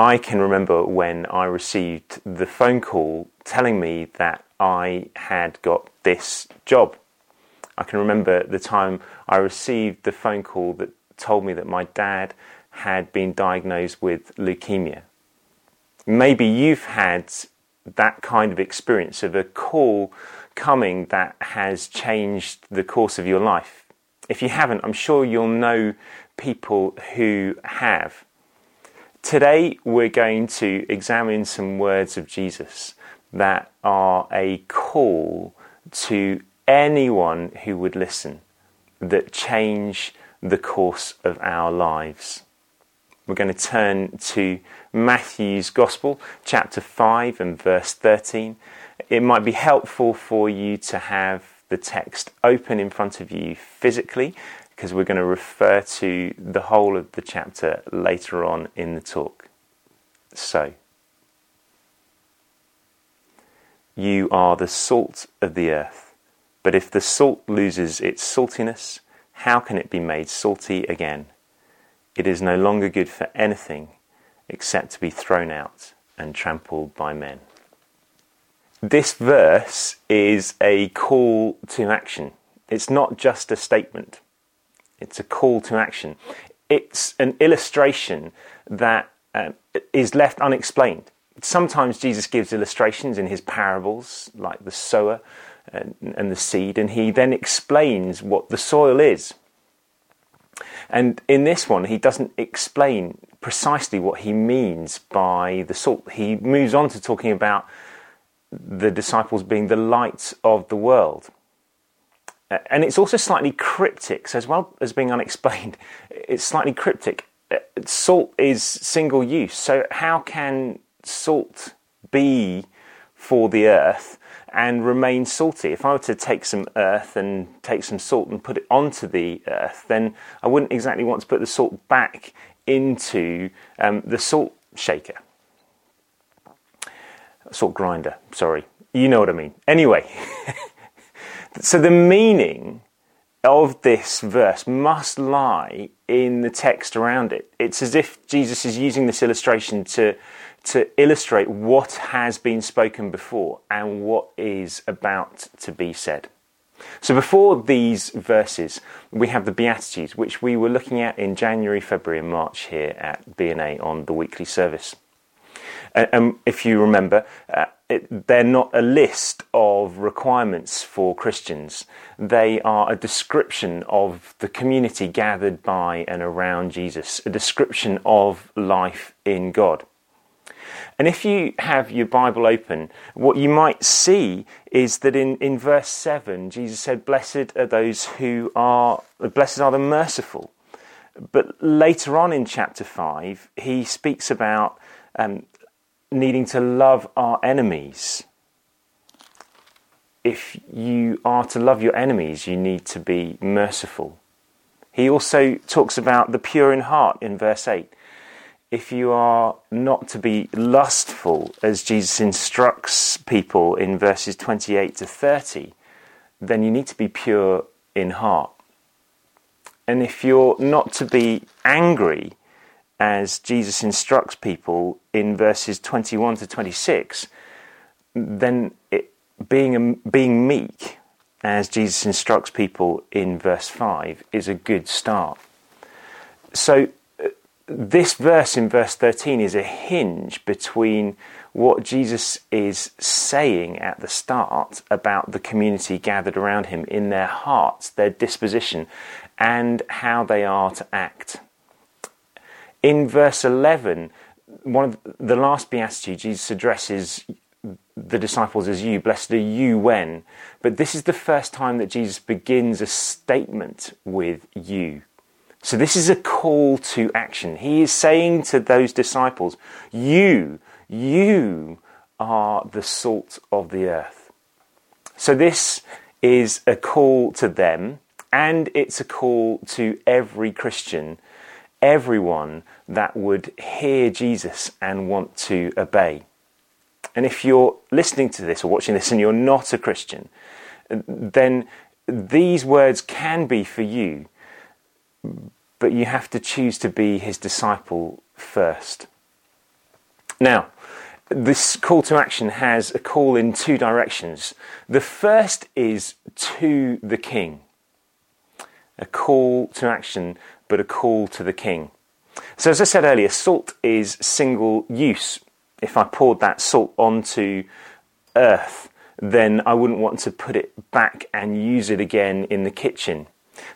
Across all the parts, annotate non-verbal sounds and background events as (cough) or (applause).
I can remember when I received the phone call telling me that I had got this job. I can remember the time I received the phone call that told me that my dad had been diagnosed with leukemia. Maybe you've had that kind of experience of a call coming that has changed the course of your life. If you haven't, I'm sure you'll know people who have. Today, we're going to examine some words of Jesus that are a call to anyone who would listen that change the course of our lives. We're going to turn to Matthew's Gospel, chapter 5 and verse 13. It might be helpful for you to have the text open in front of you physically because we're going to refer to the whole of the chapter later on in the talk. So, you are the salt of the earth, but if the salt loses its saltiness, how can it be made salty again? It is no longer good for anything except to be thrown out and trampled by men. This verse is a call to action. It's not just a statement. It's a call to action. It's an illustration that um, is left unexplained. Sometimes Jesus gives illustrations in his parables, like the sower and, and the seed, and he then explains what the soil is. And in this one, he doesn't explain precisely what he means by the salt. He moves on to talking about the disciples being the light of the world. Uh, and it's also slightly cryptic, so as well as being (laughs) unexplained, it's slightly cryptic. Uh, salt is single use, so how can salt be for the earth and remain salty? If I were to take some earth and take some salt and put it onto the earth, then I wouldn't exactly want to put the salt back into um, the salt shaker. Salt grinder, sorry. You know what I mean. Anyway. (laughs) So the meaning of this verse must lie in the text around it. It's as if Jesus is using this illustration to, to illustrate what has been spoken before and what is about to be said. So before these verses, we have the Beatitudes, which we were looking at in January, February, and March here at BNA on the weekly service. And if you remember, uh, it, they're not a list of requirements for Christians. They are a description of the community gathered by and around Jesus, a description of life in God. And if you have your Bible open, what you might see is that in, in verse 7, Jesus said, Blessed are those who are, blessed are the merciful. But later on in chapter 5, he speaks about um, needing to love our enemies. If you are to love your enemies, you need to be merciful. He also talks about the pure in heart in verse 8. If you are not to be lustful, as Jesus instructs people in verses 28 to 30, then you need to be pure in heart. And if you're not to be angry, as Jesus instructs people in verses 21 to 26, then it, being, a, being meek, as Jesus instructs people in verse 5, is a good start. So, uh, this verse in verse 13 is a hinge between what Jesus is saying at the start about the community gathered around him in their hearts, their disposition, and how they are to act in verse 11, one of the last beatitude, Jesus addresses the disciples as you. Blessed are you when. But this is the first time that Jesus begins a statement with you. So this is a call to action. He is saying to those disciples, You, you are the salt of the earth. So this is a call to them, and it's a call to every Christian everyone that would hear Jesus and want to obey. And if you're listening to this or watching this and you're not a Christian, then these words can be for you, but you have to choose to be his disciple first. Now, this call to action has a call in two directions. The first is to the king. A call to action, but a call to the king. So, as I said earlier, salt is single use. If I poured that salt onto earth, then I wouldn't want to put it back and use it again in the kitchen.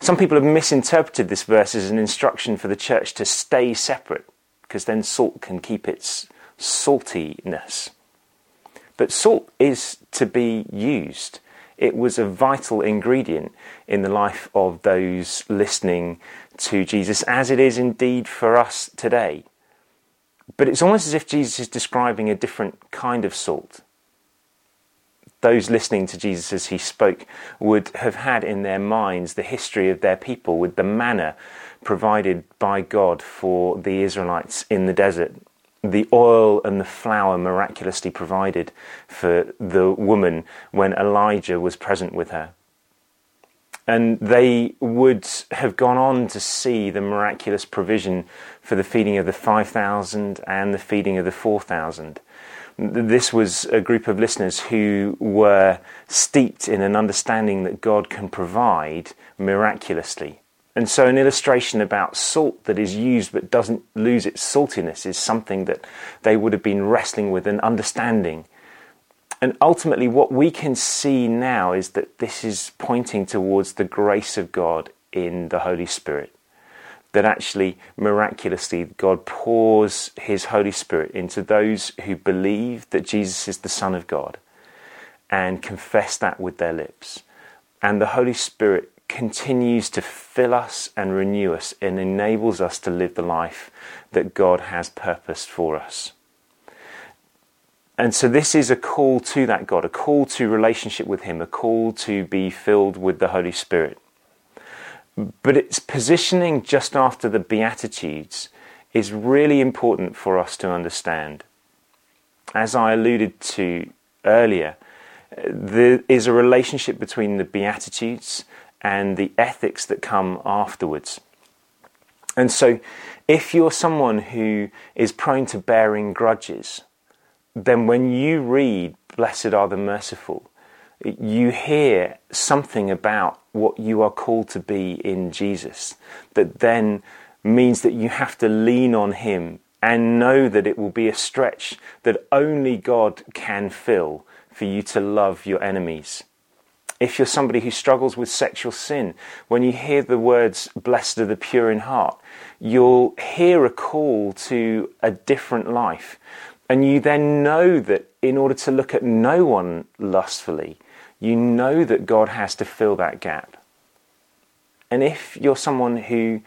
Some people have misinterpreted this verse as an instruction for the church to stay separate, because then salt can keep its saltiness. But salt is to be used. It was a vital ingredient in the life of those listening to Jesus, as it is indeed for us today. But it's almost as if Jesus is describing a different kind of salt. Those listening to Jesus as he spoke would have had in their minds the history of their people with the manna provided by God for the Israelites in the desert the oil and the flour miraculously provided for the woman when Elijah was present with her. And they would have gone on to see the miraculous provision for the feeding of the 5,000 and the feeding of the 4,000. This was a group of listeners who were steeped in an understanding that God can provide miraculously and so, an illustration about salt that is used but doesn't lose its saltiness is something that they would have been wrestling with and understanding. And ultimately, what we can see now is that this is pointing towards the grace of God in the Holy Spirit. That actually, miraculously, God pours His Holy Spirit into those who believe that Jesus is the Son of God and confess that with their lips. And the Holy Spirit continues to fill us and renew us and enables us to live the life that God has purposed for us. And so, this is a call to that God, a call to relationship with Him, a call to be filled with the Holy Spirit. But its positioning just after the Beatitudes is really important for us to understand. As I alluded to earlier, there is a relationship between the Beatitudes and the ethics that come afterwards. And so, if you're someone who is prone to bearing grudges, then when you read, Blessed are the merciful, you hear something about what you are called to be in Jesus that then means that you have to lean on Him and know that it will be a stretch that only God can fill for you to love your enemies if you're somebody who struggles with sexual sin, when you hear the words, blessed are the pure in heart, you'll hear a call to a different life. And you then know that in order to look at no one lustfully, you know that God has to fill that gap. And if you're someone who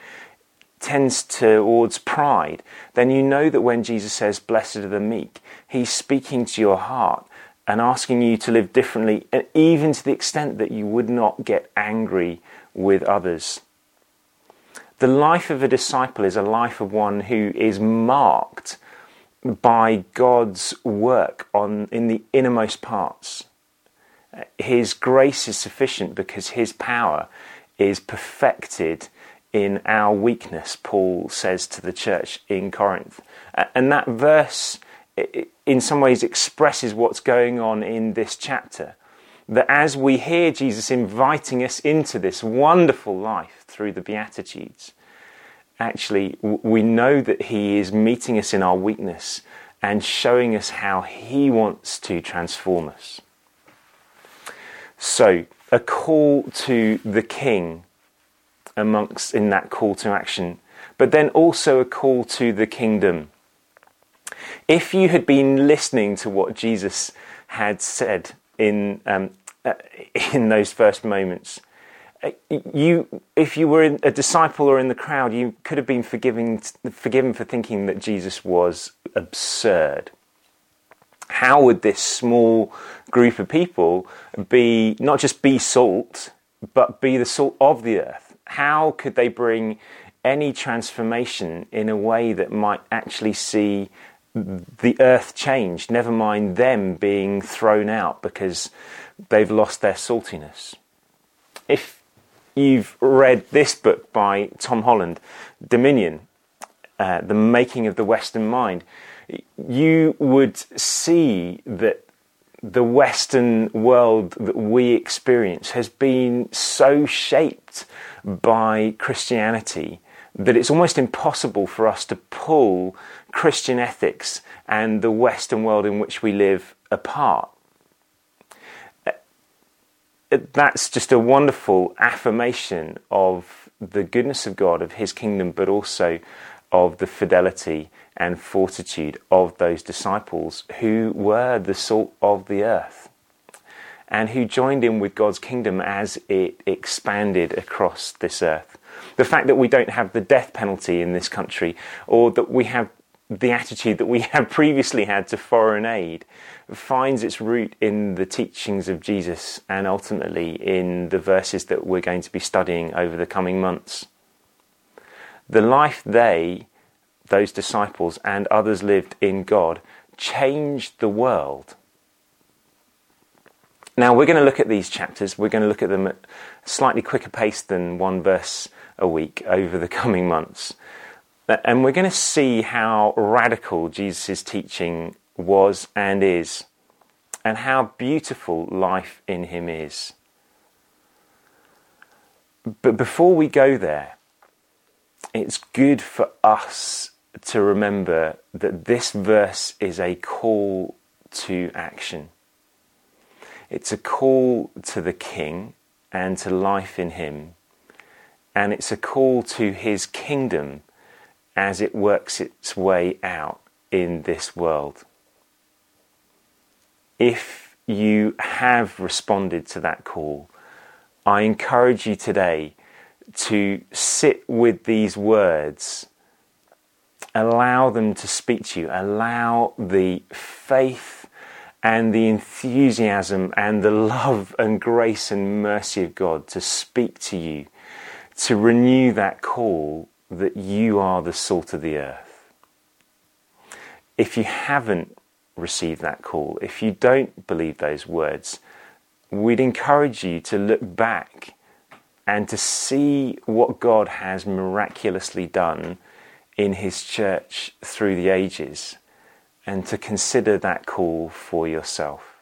tends towards pride, then you know that when Jesus says, Blessed are the meek, he's speaking to your heart and asking you to live differently, even to the extent that you would not get angry with others. The life of a disciple is a life of one who is marked by God's work on, in the innermost parts. His grace is sufficient because His power is perfected in our weakness, Paul says to the church in Corinth. And that verse in some ways expresses what's going on in this chapter. That as we hear Jesus inviting us into this wonderful life through the Beatitudes, actually we know that He is meeting us in our weakness and showing us how He wants to transform us. So, a call to the King amongst in that call to action, but then also a call to the kingdom. If you had been listening to what Jesus had said in um, uh, (laughs) in those first moments, you, if you were a disciple or in the crowd, you could have been forgiven forgiven for thinking that Jesus was absurd. How would this small group of people be not just be salt, but be the salt of the earth? How could they bring any transformation in a way that might actually see the earth changed, never mind them being thrown out because they've lost their saltiness. If you've read this book by Tom Holland, Dominion, uh, The Making of the Western Mind, you would see that the Western world that we experience has been so shaped by Christianity that it's almost impossible for us to pull Christian ethics and the Western world in which we live apart. That's just a wonderful affirmation of the goodness of God, of His kingdom, but also of the fidelity and fortitude of those disciples who were the salt of the earth and who joined in with God's kingdom as it expanded across this earth. The fact that we don't have the death penalty in this country, or that we have the attitude that we (laughs) have previously had to foreign aid, finds its root in the teachings of Jesus and ultimately in the verses that we're going to be studying over the coming months. The life they those disciples and others lived in God changed the world. Now, we're going to look at these chapters. We're going to look at them at slightly quicker pace than one verse a week over the coming months. And um, we're going to see how radical Jesus' teaching was and is, and how beautiful life in him is. But before we go there, it's good for us to remember that this verse is a call to action. It's a call to the King and to life in Him. And it's a call to His kingdom as it works its way out in this world. If you have responded to that call, I encourage you today to sit with these words allow them to speak to you. Allow the faith and the enthusiasm and the love and grace and mercy of God to speak to you, to renew that call that you are the salt of the earth. If you haven't received that call, if you don't believe those words, we'd encourage you to look back and to see what God has miraculously done in his church through the ages and to consider that call for yourself.